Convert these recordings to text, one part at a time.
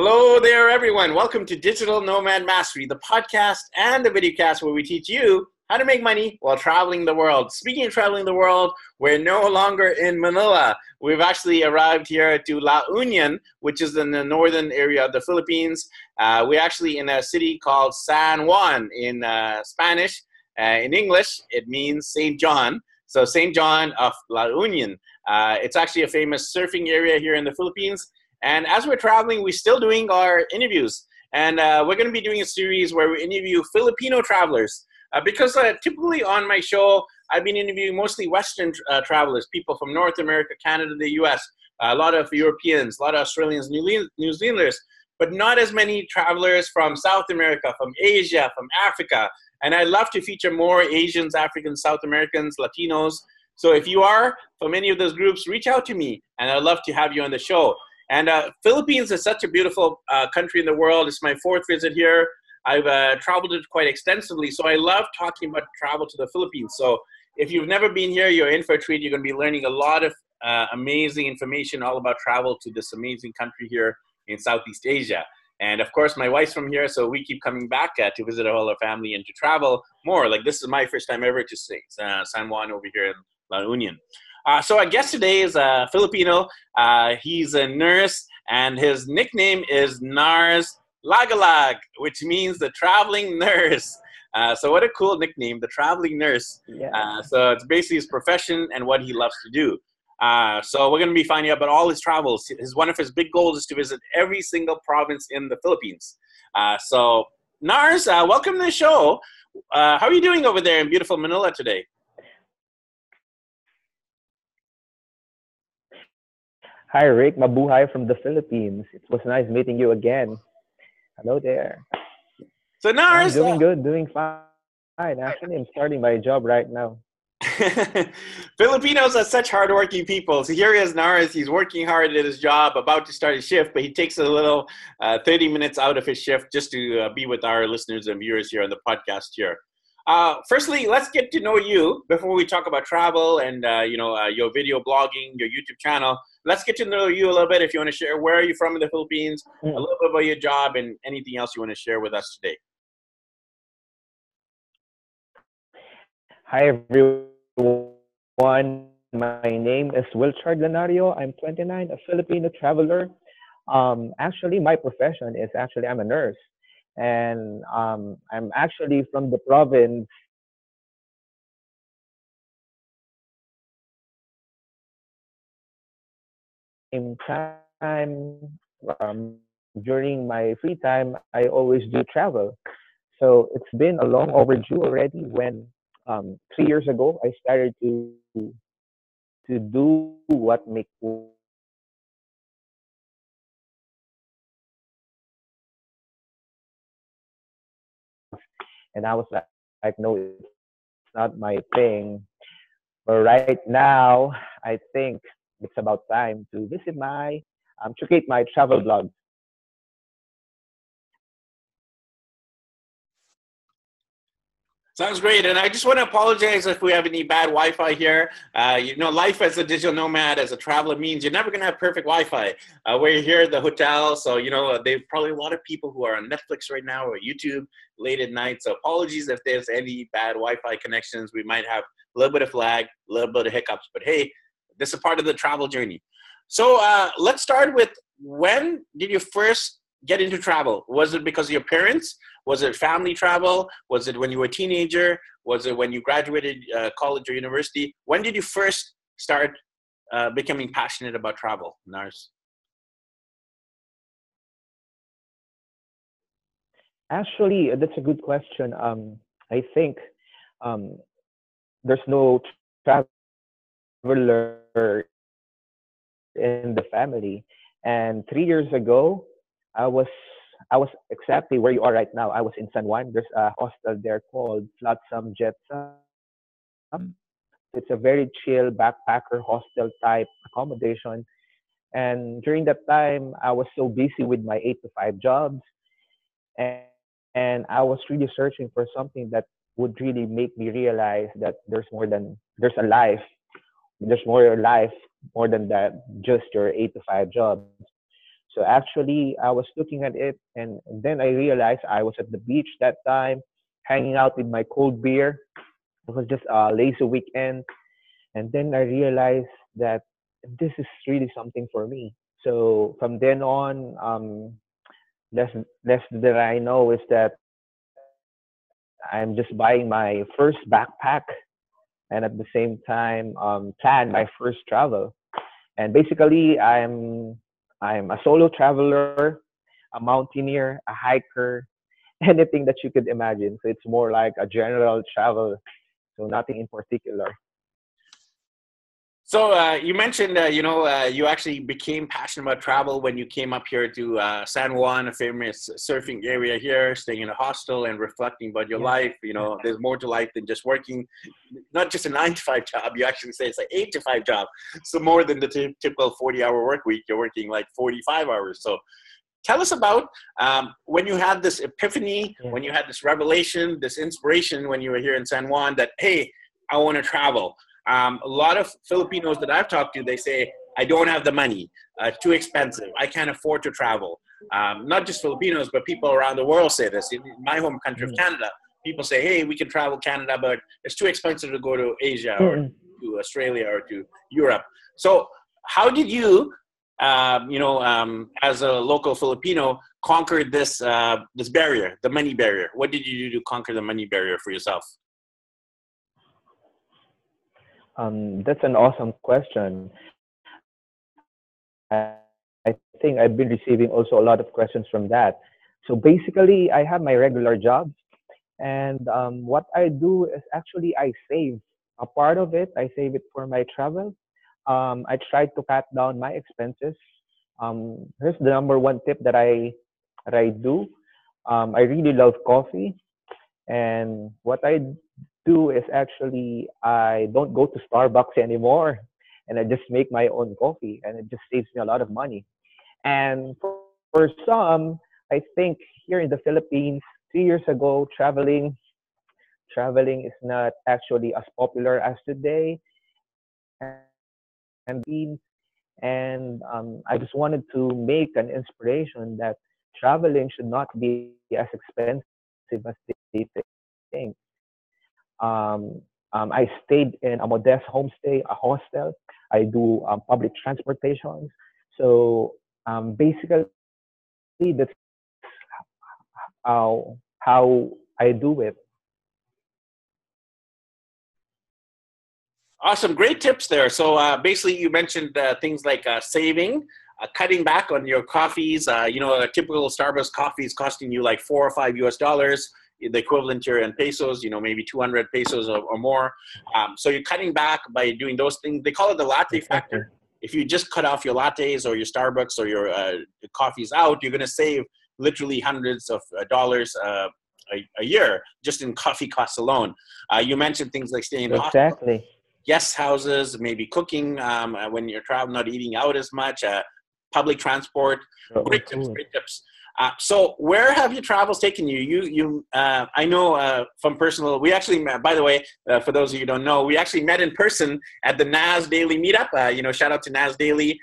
Hello there, everyone. Welcome to Digital Nomad Mastery, the podcast and the videocast where we teach you how to make money while traveling the world. Speaking of traveling the world, we're no longer in Manila. We've actually arrived here to La Union, which is in the northern area of the Philippines. Uh, we're actually in a city called San Juan in uh, Spanish. Uh, in English, it means St. John. So, St. John of La Union. Uh, it's actually a famous surfing area here in the Philippines. And as we're traveling, we're still doing our interviews. And uh, we're going to be doing a series where we interview Filipino travelers. Uh, because uh, typically on my show, I've been interviewing mostly Western uh, travelers, people from North America, Canada, the US, a lot of Europeans, a lot of Australians, New, New Zealanders, but not as many travelers from South America, from Asia, from Africa. And I'd love to feature more Asians, Africans, South Americans, Latinos. So if you are from any of those groups, reach out to me, and I'd love to have you on the show. And uh, Philippines is such a beautiful uh, country in the world. It's my fourth visit here. I've uh, traveled it quite extensively, so I love talking about travel to the Philippines. So if you've never been here, you're in for a treat. You're going to be learning a lot of uh, amazing information all about travel to this amazing country here in Southeast Asia. And of course, my wife's from here, so we keep coming back uh, to visit our family and to travel more. Like this is my first time ever to see uh, San Juan over here in La Union. Uh, so our guest today is a Filipino. Uh, he's a nurse, and his nickname is Nars Lagalag, which means the traveling nurse. Uh, so what a cool nickname, the traveling nurse. Yeah. Uh, so it's basically his profession and what he loves to do. Uh, so we're going to be finding out about all his travels. His one of his big goals is to visit every single province in the Philippines. Uh, so Nars, welcome to the show. how are you doing over there in beautiful Manila today? Hi, Rick. Mabuhay from the Philippines. It was nice meeting you again. Hello there. So now I'm doing good, doing fine. Actually, I'm starting my job right now. Filipinos are such hardworking people. So here he is, Nars. He's working hard at his job, about to start his shift, but he takes a little uh, 30 minutes out of his shift just to uh, be with our listeners and viewers here on the podcast here. Uh, firstly, let's get to know you before we talk about travel and uh, you know uh, your video blogging, your YouTube channel let's get to know you a little bit. If you want to share where are you from in the Philippines, mm. a little bit about your job, and anything else you want to share with us today. Hi everyone. My name is Wilchard Lanario. I'm 29, a Filipino traveler. Um, actually, my profession is actually I'm a nurse, and um, I'm actually from the province same time, um, during my free time, I always do travel. So it's been a long overdue already. When um, three years ago, I started to to do what makes and I was like, like, no, it's not my thing. But right now, I think it's about time to visit my, um, to create my travel blog. Sounds great. And I just want to apologize if we have any bad Wi Fi here. Uh, you know, life as a digital nomad, as a traveler, means you're never going to have perfect Wi Fi. Uh, we're here at the hotel. So, you know, there's probably a lot of people who are on Netflix right now or YouTube late at night. So, apologies if there's any bad Wi Fi connections. We might have a little bit of lag, a little bit of hiccups. But hey, this is part of the travel journey. So uh, let's start with when did you first get into travel? Was it because of your parents? Was it family travel? Was it when you were a teenager? Was it when you graduated uh, college or university? When did you first start uh, becoming passionate about travel, Nars? Actually, that's a good question. Um, I think um, there's no traveler in the family. And three years ago, I was I was exactly where you are right now. I was in San Juan. There's a hostel there called Flotsam Jetsam. It's a very chill backpacker hostel type accommodation. And during that time, I was so busy with my eight to five jobs, and and I was really searching for something that would really make me realize that there's more than there's a life there's more life more than that just your eight to five job So actually, I was looking at it, and then I realized I was at the beach that time, hanging out with my cold beer. It was just a lazy weekend, and then I realized that this is really something for me. So from then on, um, less less that I know is that I'm just buying my first backpack, and at the same time, um, plan my first travel. And basically, I'm I'm a solo traveler, a mountaineer, a hiker, anything that you could imagine. So it's more like a general travel, so nothing in particular. So uh, you mentioned, uh, you know, uh, you actually became passionate about travel when you came up here to uh, San Juan, a famous surfing area here, staying in a hostel and reflecting about your yeah. life. You know, there's more to life than just working, not just a nine to five job. You actually say it's like eight to five job. So more than the t- typical 40 hour work week, you're working like 45 hours. So tell us about um, when you had this epiphany, yeah. when you had this revelation, this inspiration when you were here in San Juan that, hey, I want to travel. Um, a lot of Filipinos that I've talked to, they say, I don't have the money, uh, too expensive, I can't afford to travel. Um, not just Filipinos, but people around the world say this. In my home country of mm. Canada, people say, hey, we can travel Canada, but it's too expensive to go to Asia or to Australia or to Europe. So, how did you, um, you know, um, as a local Filipino, conquer this uh, this barrier, the money barrier? What did you do to conquer the money barrier for yourself? Um, that's an awesome question. I, think I've been receiving also a lot of questions from that. So basically, I have my regular job, and um, what I do is actually I save a part of it. I save it for my travel. Um, I try to cut down my expenses. Um, here's the number one tip that I that I do. Um, I really love coffee, and what I do is actually I don't go to Starbucks anymore and I just make my own coffee and it just saves me a lot of money. And for, for some, I think here in the Philippines, two years ago, traveling traveling is not actually as popular as today. And and um, I just wanted to make an inspiration that traveling should not be as expensive as they think. Um, um, I stayed in a modest homestay, a hostel. I do um, public transportations. So um, basically, that's how, how I do it. Awesome, great tips there. So uh, basically, you mentioned uh, things like uh, saving, uh, cutting back on your coffees. Uh, you know, a typical Starbucks coffee is costing you like four or five US dollars the equivalent here in pesos, you know, maybe 200 pesos or, or more. Um, so you're cutting back by doing those things. They call it the latte factor. If you just cut off your lattes or your Starbucks or your uh, coffees out, you're going to save literally hundreds of uh, dollars uh, a, a, year just in coffee costs alone. Uh, you mentioned things like staying in exactly. Hospital, guest houses, maybe cooking um, when you're traveling, not eating out as much, uh, public transport. Oh, great cool. tips, great tips. Uh, so where have your travels taken you? You, you. Uh, I know uh, from personal. We actually, met, by the way, uh, for those of you who don't know, we actually met in person at the Nas Daily meetup. Uh, you know, shout out to Nas Daily.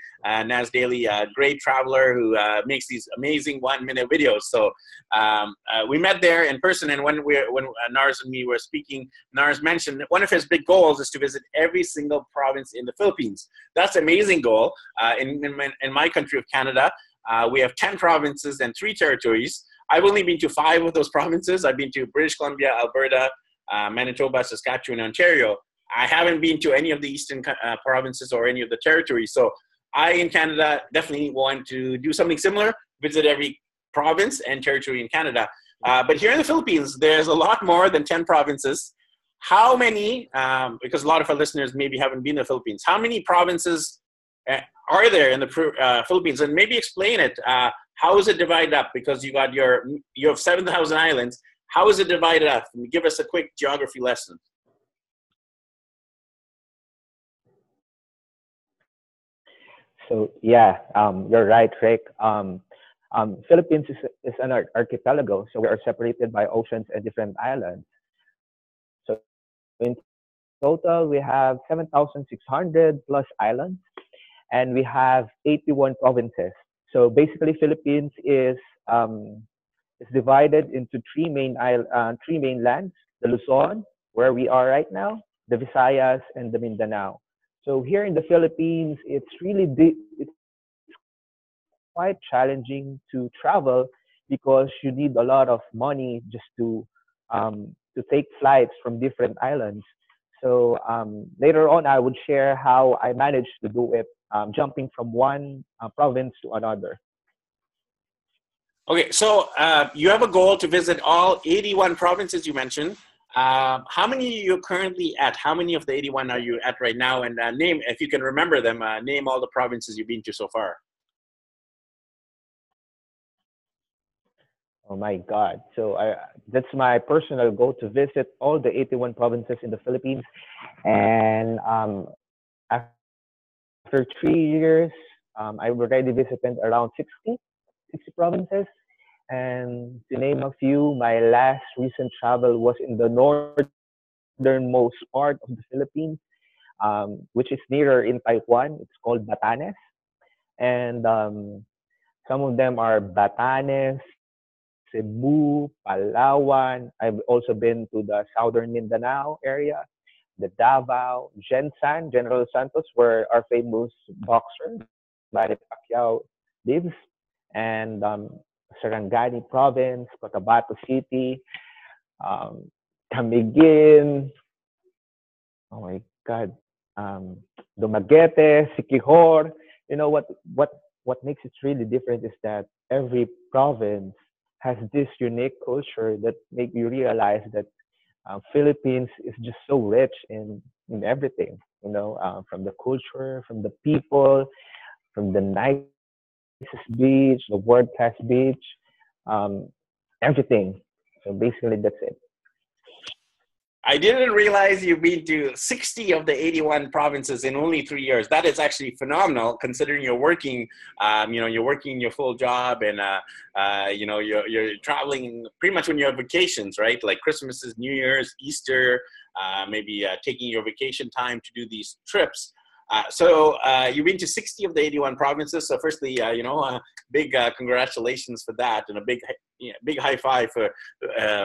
Nas Daily, great traveler who makes these amazing one-minute videos. So um, we met there in person, and when we when Nars and me were speaking, Nars mentioned one of his big goals is to visit every single province in the Philippines. That's an amazing goal. in, in my, in my country of Canada, uh, we have 10 provinces and three territories. I've only been to five of those provinces. I've been to British Columbia, Alberta, uh, Manitoba, Saskatchewan, Ontario. I haven't been to any of the eastern uh, provinces or any of the territories. So I, in Canada, definitely want to do something similar, visit every province and territory in Canada. Uh, but here in the Philippines, there's a lot more than 10 provinces. How many, um, because a lot of our listeners maybe haven't been to the Philippines, how many provinces are there in the uh, Philippines? And maybe explain it. Uh, how is it divided up? Because you got your you have seven thousand islands. How is it divided up? Give us a quick geography lesson. So yeah, um, you're right, Rick. Um, um, Philippines is, is an archipelago, so we are separated by oceans and different islands. So in total, we have 7,600 plus islands and we have 81 provinces. So basically, Philippines is um, is divided into three main uh, three main lands: the Luzon, where we are right now, the Visayas, and the Mindanao. So here in the Philippines, it's really it's quite challenging to travel because you need a lot of money just to um, to take flights from different islands. So um, later on, I would share how I managed to do it, um, jumping from one uh, province to another. Okay, so uh, you have a goal to visit all 81 provinces you mentioned. Uh, how many are you currently at? How many of the 81 are you at right now? And uh, name, if you can remember them, uh, name all the provinces you've been to so far. Oh my God. So I, that's my personal goal to visit all the 81 provinces in the Philippines. And um, after three years, um, I've already visited around 60, 60 provinces. And to name a few, my last recent travel was in the northernmost part of the Philippines, um, which is nearer in Taiwan. It's called Batanes. And um, some of them are Batanes, Cebu, Palawan. I've also been to the southern Mindanao area, the Davao, Gensan, General Santos, where our famous boxer, Manny Pacquiao, lives, and um, Sarangani Province, Cotabato City, um, oh my God, um, Dumaguete, Siquijor. You know what, what, what makes it really different is that every province has this unique culture that make you realize that uh, Philippines is just so rich in in everything. You know, uh, from the culture, from the people, from the nicest beach, the world class beach, um, everything. So basically, that's it. I didn't realize you've been to 60 of the 81 provinces in only three years. That is actually phenomenal, considering you're working. Um, you know, you're working your full job, and uh, uh, you know, you're you're traveling pretty much when you have vacations, right? Like Christmases, New Year's, Easter, uh, maybe uh, taking your vacation time to do these trips. Uh, so uh, you've been to 60 of the 81 provinces. So firstly, you know, big congratulations for that, and a big, you know, big high five for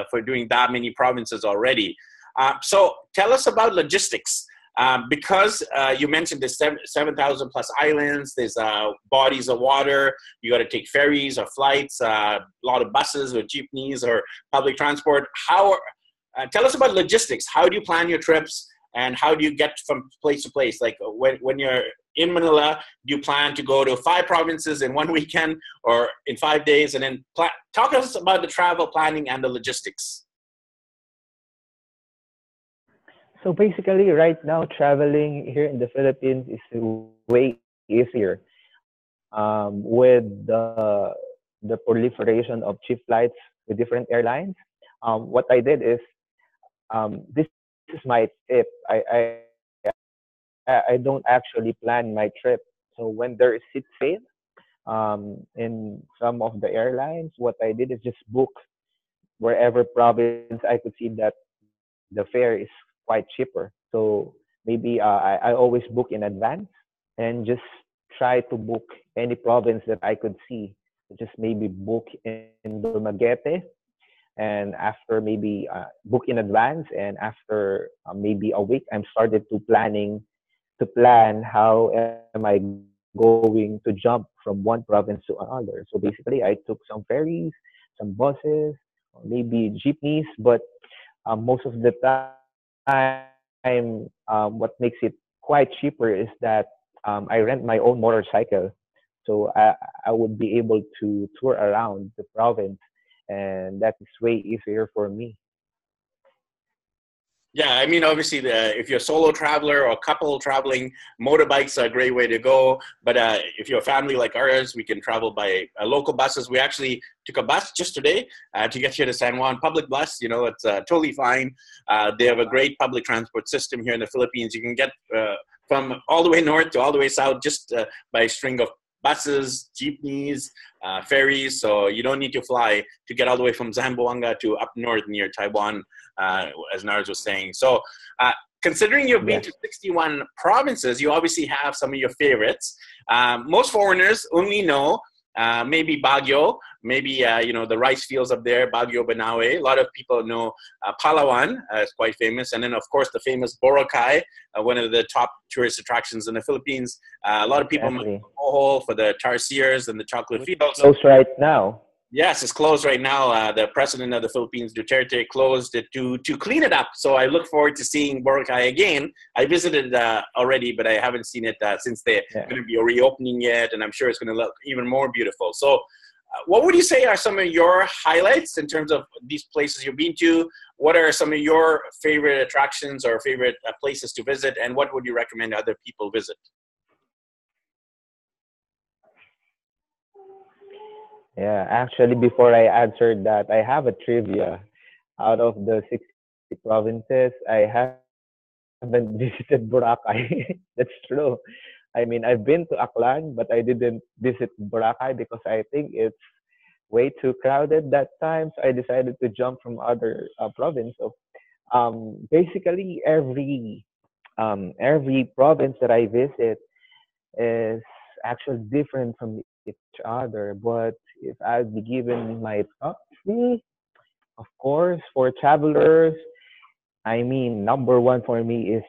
for doing that many provinces already. Uh, so tell us about logistics. Um, because uh, you mentioned there's 7,000 plus islands, there's uh, bodies of water, you got to take ferries or flights, uh, a lot of buses or jeepneys or public transport. How? Uh, tell us about logistics. How do you plan your trips and how do you get from place to place? Like when, when you're in Manila, do you plan to go to five provinces in one weekend or in five days? And then pl- talk us about the travel planning and the logistics. So basically, right now, traveling here in the Philippines is way easier. Um, with the the proliferation of cheap flights with different airlines, um, what I did is um, this is my tip. I, I I don't actually plan my trip. So when there is seat sale um, in some of the airlines, what I did is just book wherever province I could see that the fare is quite cheaper. So maybe uh, I, I always book in advance and just try to book any province that I could see. Just maybe book in Dumaguete and after maybe uh, book in advance and after uh, maybe a week i'm started to planning to plan how am i going to jump from one province to another so basically i took some ferries some buses maybe jeepneys but uh, most of the time time, um, what makes it quite cheaper is that um, I rent my own motorcycle. So I, I would be able to tour around the province, and that is way easier for me. Yeah, I mean, obviously, the, if you're a solo traveler or a couple traveling, motorbikes are a great way to go. But uh, if you're a family like ours, we can travel by uh, local buses. We actually took a bus just today uh, to get here to San Juan. Public bus, you know, it's uh, totally fine. Uh, they have a great public transport system here in the Philippines. You can get uh, from all the way north to all the way south just by a string of buses, jeepneys, uh, ferries. So you don't need to fly to get all the way from Zamboanga to up north near Taiwan, uh, as Nars was saying. So uh, considering you've been yes. to 61 provinces, you obviously have some of your favorites. Um, most foreigners only know uh, maybe Baguio, maybe uh, you know the rice fields up there, Baguio Banawe. A lot of people know uh, Palawan uh, is quite famous, and then of course the famous Boracay, uh, one of the top tourist attractions in the Philippines. Uh, a lot of people Definitely. know Bohol for the tarsiers and the chocolate fields. Close right now. Yes, it's closed right now. Uh, the president of the Philippines, Duterte, closed it to to clean it up. So I look forward to seeing Boracay again. I visited uh, already, but I haven't seen it uh, since they're Yeah. going to be a reopening it, and I'm sure it's going to look even more beautiful. So, uh, what would you say are some of your highlights in terms of these places you've been to? What are some of your favorite attractions or favorite uh, places to visit, and what would you recommend other people visit? Yeah, actually, before I answered that, I have a trivia. Out of the 60 provinces, I haven't visited Boracay. That's true. I mean, I've been to Aklan, but I didn't visit Boracay because I think it's way too crowded that time. So I decided to jump from other uh, province. So, um, basically, every um, every province that I visit is actually different from each other. But if I'd be given my top three, of course, for travelers, I mean, number one for me is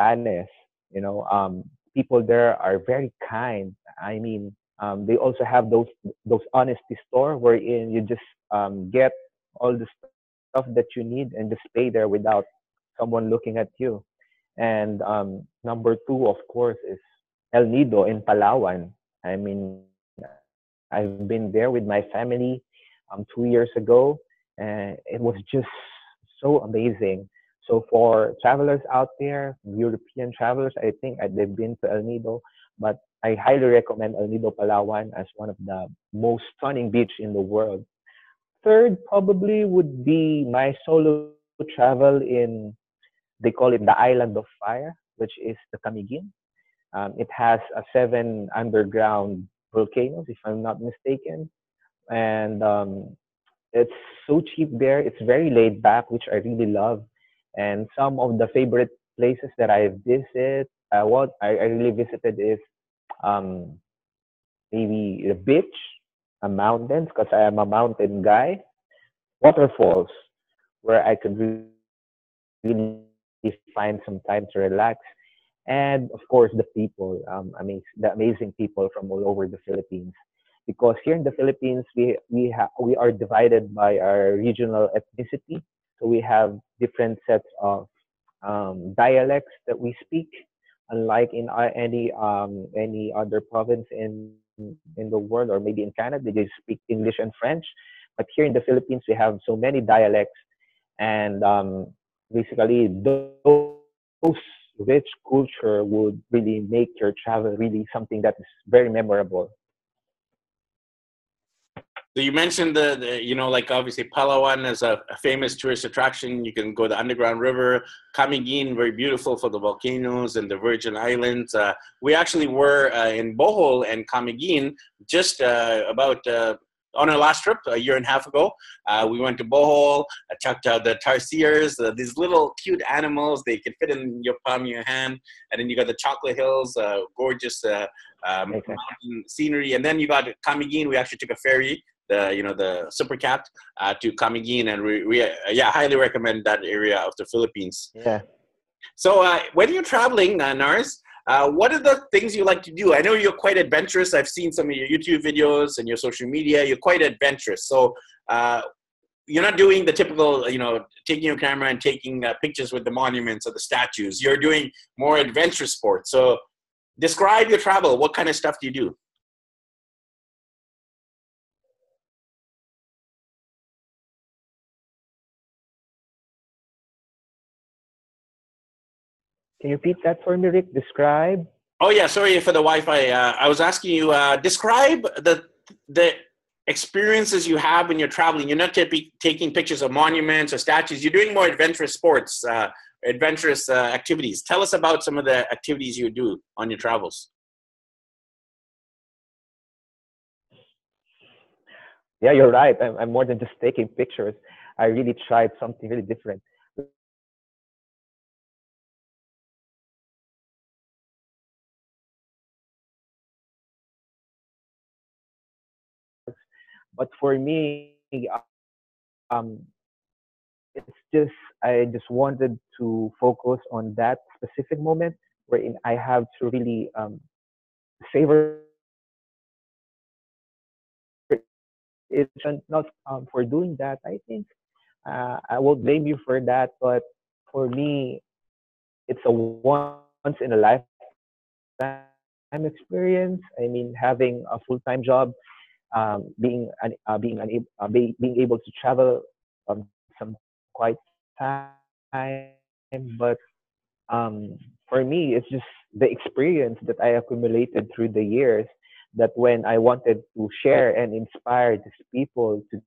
Batanes. You know, um, people there are very kind. I mean, um, they also have those those honesty store wherein you just um, get all the stuff that you need and just stay there without someone looking at you. And um, number two, of course, is El Nido in Palawan. I mean, I've been there with my family um, two years ago, and it was just so amazing. So for travelers out there, European travelers, I think they've been to El Nido, but I highly recommend El Nido Palawan as one of the most stunning beach in the world. Third probably would be my solo travel in, they call it the Island of Fire, which is the Camiguin. Um, it has a seven underground volcanoes, if I'm not mistaken, and um, it's so cheap there. It's very laid back, which I really love. And some of the favorite places that I visit, uh, what I, I really visited is um, maybe the beach, a mountains, because I am a mountain guy, waterfalls, where I could really find some time to relax, and of course the people. Um, mean, the amazing people from all over the Philippines. Because here in the Philippines, we we we are divided by our regional ethnicity. So we have different sets of um, dialects that we speak, unlike in uh, any um, any other province in in the world or maybe in Canada, they just speak English and French. But here in the Philippines, we have so many dialects, and um, basically those rich culture would really make your travel really something that is very memorable. So you mentioned the, the, you know, like obviously Palawan is a, a famous tourist attraction. You can go the underground river. Camiguin, very beautiful for the volcanoes and the Virgin Islands. Uh, we actually were uh, in Bohol and Camiguin just uh, about uh, on our last trip a year and a half ago. Uh, we went to Bohol, I checked out the tarsiers, uh, these little cute animals. They can fit in your palm of your hand. And then you got the Chocolate Hills, uh, gorgeous uh, um, Okay. mountain scenery. And then you got Camiguin. We actually took a ferry the you know the super cat uh, to Camiguin, and we, we uh, yeah highly recommend that area of the Philippines. Yeah. So uh, when you're traveling, uh, Nars, uh, what are the things you like to do? I know you're quite adventurous. I've seen some of your YouTube videos and your social media. You're quite adventurous. So uh, you're not doing the typical, you know, taking your camera and taking uh, pictures with the monuments or the statues. You're doing more adventure sports. So describe your travel. What kind of stuff do you do? Can you repeat that for me, Rick? Describe. Oh yeah, sorry for the Wi-Fi. Uh, I was asking you uh, describe the the experiences you have when you're traveling. You're not typically taking pictures of monuments or statues. You're doing more adventurous sports, uh, adventurous uh, activities. Tell us about some of the activities you do on your travels. Yeah, you're right. I'm, I'm more than just taking pictures. I really tried something really different. But for me, um, it's just I just wanted to focus on that specific moment wherein I have to really um, savor it not um, for doing that. I think uh, I will blame you for that, but for me, it's a once in a lifetime experience. I mean, having a full time job, um, being uh, being unable, uh, being able to travel um, some quite time, but um, for me, it's just the experience that I accumulated through the years. That when I wanted to share and inspire these people to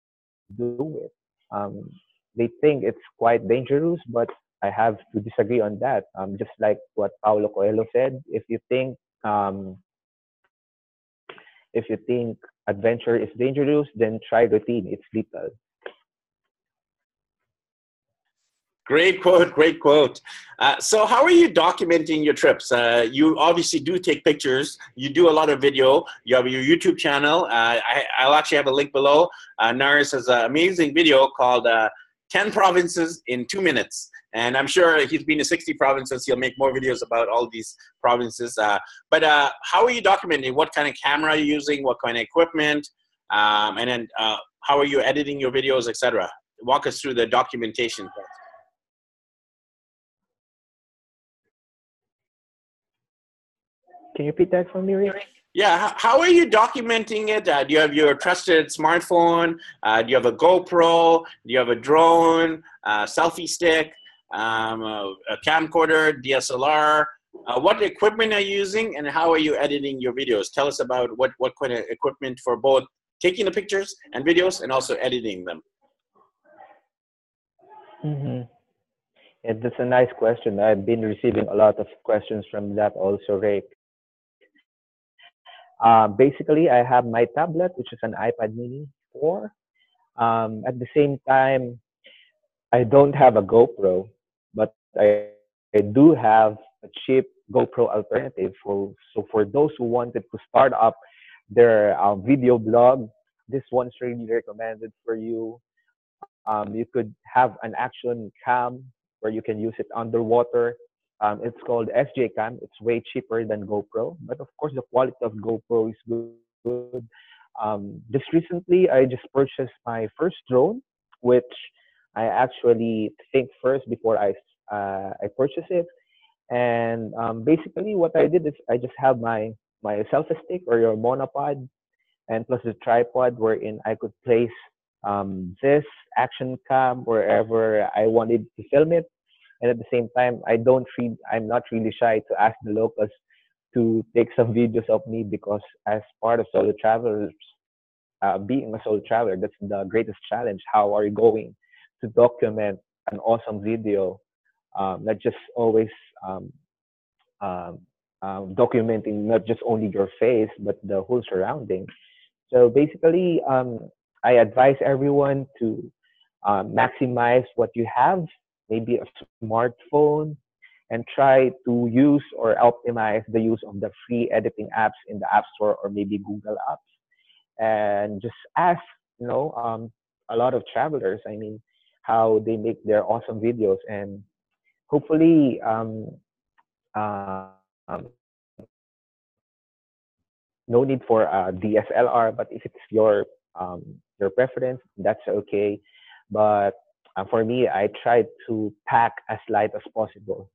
do it, um, they think it's quite dangerous, but I have to disagree on that. Um, just like what Paulo Coelho said, if you think um, if you think adventure is dangerous, then try routine. It's lethal. Great quote, great quote. Uh, so, how are you documenting your trips? Uh, you obviously do take pictures. You do a lot of video. You have your YouTube channel. Uh, I, will actually have a link below. Uh, Nars has an amazing video called uh, 10 Provinces in Two Minutes. And I'm sure he's been to 60 provinces. He'll make more videos about all these provinces. Uh, but uh, how are you documenting? What kind of camera are you using? What kind of equipment? Um, and then uh, how are you editing your videos, etc.? Walk us through the documentation. Can you repeat that for me, Rick? Yeah, how are you documenting it? Uh, do you have your trusted smartphone? Uh, do you have a GoPro? Do you have a drone, uh, selfie stick, um, a, a, camcorder, DSLR? Uh, what equipment are you using, and how are you editing your videos? Tell us about what what kind of equipment for both taking the pictures and videos, and also editing them. Mm-hmm. Yeah, that's a nice question. I've been receiving a lot of questions from that also, Rick. Uh, basically, I have my tablet, which is an iPad mini 4. Um, at the same time, I don't have a GoPro, I, I do have a cheap GoPro alternative. For, so for those who wanted to start up their uh, video blog, this one's really recommended for you. Um, you could have an action cam where you can use it underwater um, it's called SJ Cam. It's way cheaper than GoPro, but of course the quality of GoPro is good. Um, just recently, I just purchased my first drone, which I actually think first before I uh, I purchase it. And um, basically, what I did is I just have my my selfie stick or your monopod, and plus the tripod wherein I could place um, this action cam wherever I wanted to film it and at the same time i don't read i'm not really shy to ask the locals to take some videos of me because as part of solo travelers uh, being a solo traveler that's the greatest challenge how are you going to document an awesome video um, not just always um, um, um, documenting not just only your face but the whole surrounding so basically um, i advise everyone to uh, maximize what you have maybe a smartphone, and try to use or optimize the use of the free editing apps in the App Store or maybe Google Apps. And just ask, you know, um, a lot of travelers, I mean, how they make their awesome videos. And hopefully, um, uh, no need for a DSLR, but if it's your um, your preference, that's okay. But uh, for me, I try to pack as light as possible.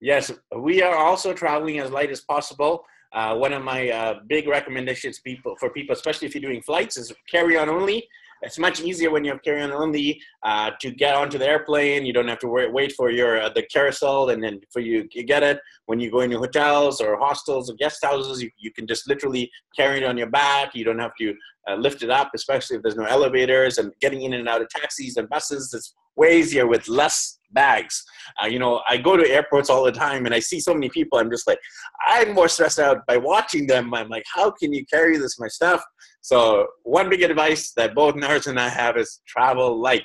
Yes, we are also traveling as light as possible. Uh, one of my uh, big recommendations people for people, especially if you're doing flights, is carry on only. It's much easier when you have carry on only uh, to get onto the airplane. You don't have to wait, wait for your uh, the carousel and then for you, you get it when you go into hotels or hostels or guest houses. You, you can just literally carry it on your back. You don't have to uh, lift it up, especially if there's no elevators and getting in and out of taxis and buses. It's way easier with less bags. Uh, you know, I go to airports all the time and I see so many people. I'm just like, I'm more stressed out by watching them. I'm like, how can you carry this much stuff? So one big advice that both Nars and I have is travel light.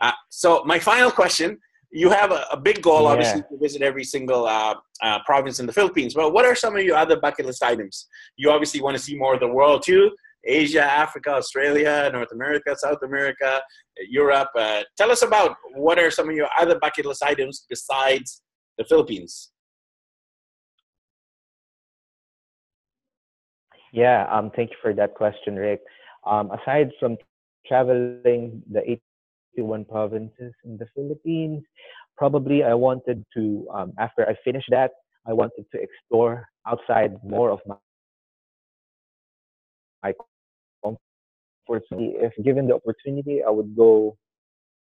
Uh, so my final question: You have a, a big goal, yeah. obviously, to visit every single uh, uh, province in the Philippines. But what are some of your other bucket list items? You obviously want to see more of the world too. Asia, Africa, Australia, North America, South America, Europe. Uh, tell us about what are some of your other bucket list items besides the Philippines? Yeah, um, thank you for that question, Rick. Um, aside from traveling the 81 provinces in the Philippines, probably I wanted to, um, after I finished that, I wanted to explore outside more of my, my comfort zone. If given the opportunity, I would go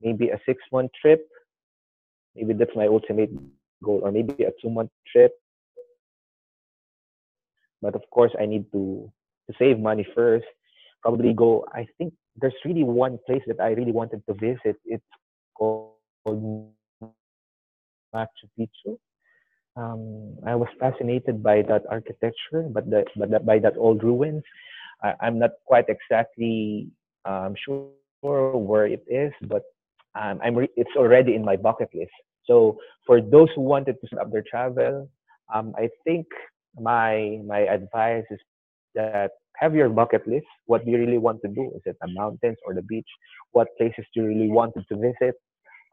maybe a six month trip. Maybe that's my ultimate goal, or maybe a two month trip but of course I need to to save money first. Probably go. I think there's really one place that I really wanted to visit. It's called Machu Picchu. Um, I was fascinated by that architecture, but the, but the, by that old ruins. I, am not quite exactly um, sure where it is, but um, I'm re- it's already in my bucket list. So for those who wanted to start their travel, um, I think my my advice is that have your bucket list. What do you really want to do? Is it the mountains or the beach? What places do you really want to visit?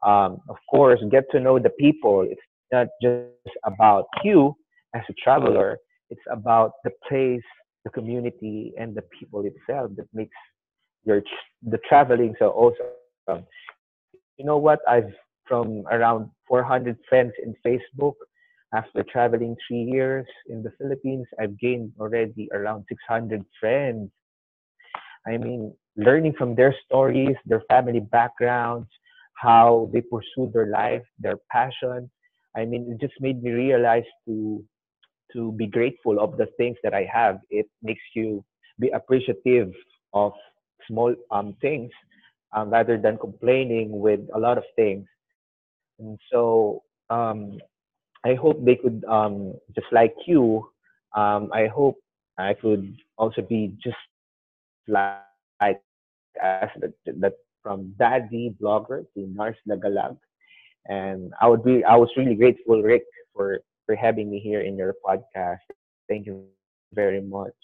Um, of course, get to know the people. It's not just about you as a traveler. It's about the place, the community, and the people itself that makes your the traveling so awesome. You know what? I've from around 400 friends in Facebook after traveling three years in the Philippines, I've gained already around 600 friends. I mean, learning from their stories, their family backgrounds, how they pursue their life, their passion. I mean, it just made me realize to to be grateful of the things that I have. It makes you be appreciative of small um, things um, rather than complaining with a lot of things. And so um, I hope they could, um, just like you, um, I hope I could also be just like, like as that from daddy blogger to Nars Lagalag. And I would be, I was really grateful, Rick, for, for having me here in your podcast. Thank you very much.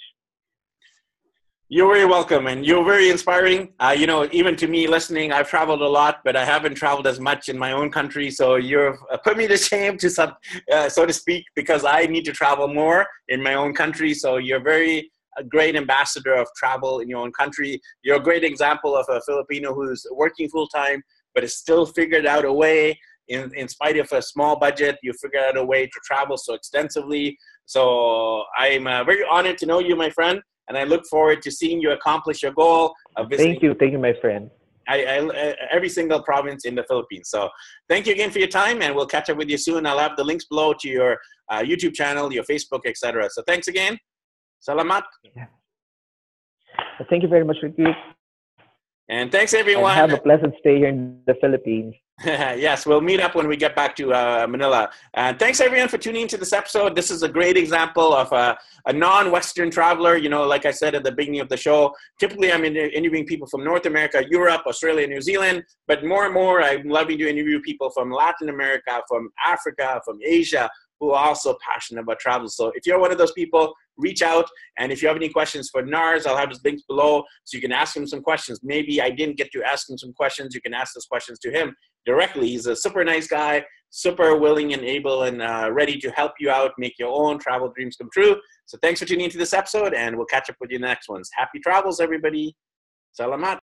You're very welcome, and you're very inspiring. Uh, you know, even to me listening, I've traveled a lot, but I haven't traveled as much in my own country. So you've uh, put me to shame, to some, uh, so to speak, because I need to travel more in my own country. So you're very a great ambassador of travel in your own country. You're a great example of a Filipino who's working full time, but has still figured out a way. In, in spite of a small budget, you figured out a way to travel so extensively. So I'm uh, very honored to know you, my friend and I look forward to seeing you accomplish your goal of visiting. Thank you, thank you, my friend. I, I, every single province in the Philippines. So thank you again for your time, and we'll catch up with you soon. I'll have the links below to your uh, YouTube channel, your Facebook, etc. So thanks again. Salamat. Yeah. Thank you very much, Ricky. And thanks, everyone. And have a pleasant stay here in the Philippines. yes, we'll meet up when we get back to uh, Manila. And thanks everyone for tuning into this episode. This is a great example of a, a, non-Western traveler. You know, like I said at the beginning of the show, typically I'm interviewing people from North America, Europe, Australia, New Zealand. But more and more, I'm loving to interview people from Latin America, from Africa, from Asia, who are also passionate about travel. So if you're one of those people, reach out. And if you have any questions for Nars, I'll have his links below so you can ask him some questions. Maybe I didn't get to ask him some questions. You can ask those questions to him directly. He's a super nice guy, super willing and able and uh, ready to help you out, make your own travel dreams come true. So thanks for tuning into this episode, and we'll catch up with you in the next ones. Happy travels, everybody. Salamat.